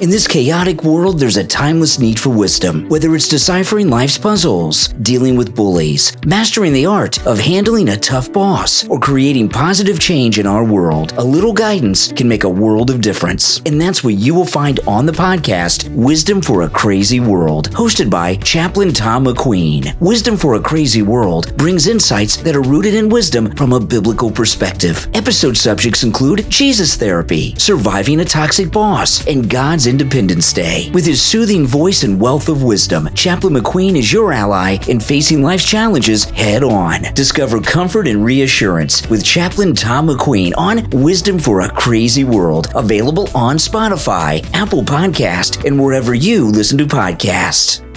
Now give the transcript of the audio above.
In this chaotic world, there's a timeless need for wisdom. Whether it's deciphering life's puzzles, dealing with bullies, mastering the art of handling a tough boss, or creating positive change in our world, a little guidance can make a world of difference. And that's what you will find on the podcast, Wisdom for a Crazy World, hosted by Chaplain Tom McQueen. Wisdom for a Crazy World brings insights that are rooted in wisdom from a biblical perspective. Episode subjects include Jesus therapy, surviving a toxic boss, and God's Independence Day. With his soothing voice and wealth of wisdom, Chaplain McQueen is your ally in facing life's challenges head on. Discover comfort and reassurance with Chaplain Tom McQueen on Wisdom for a Crazy World, available on Spotify, Apple Podcast, and wherever you listen to podcasts.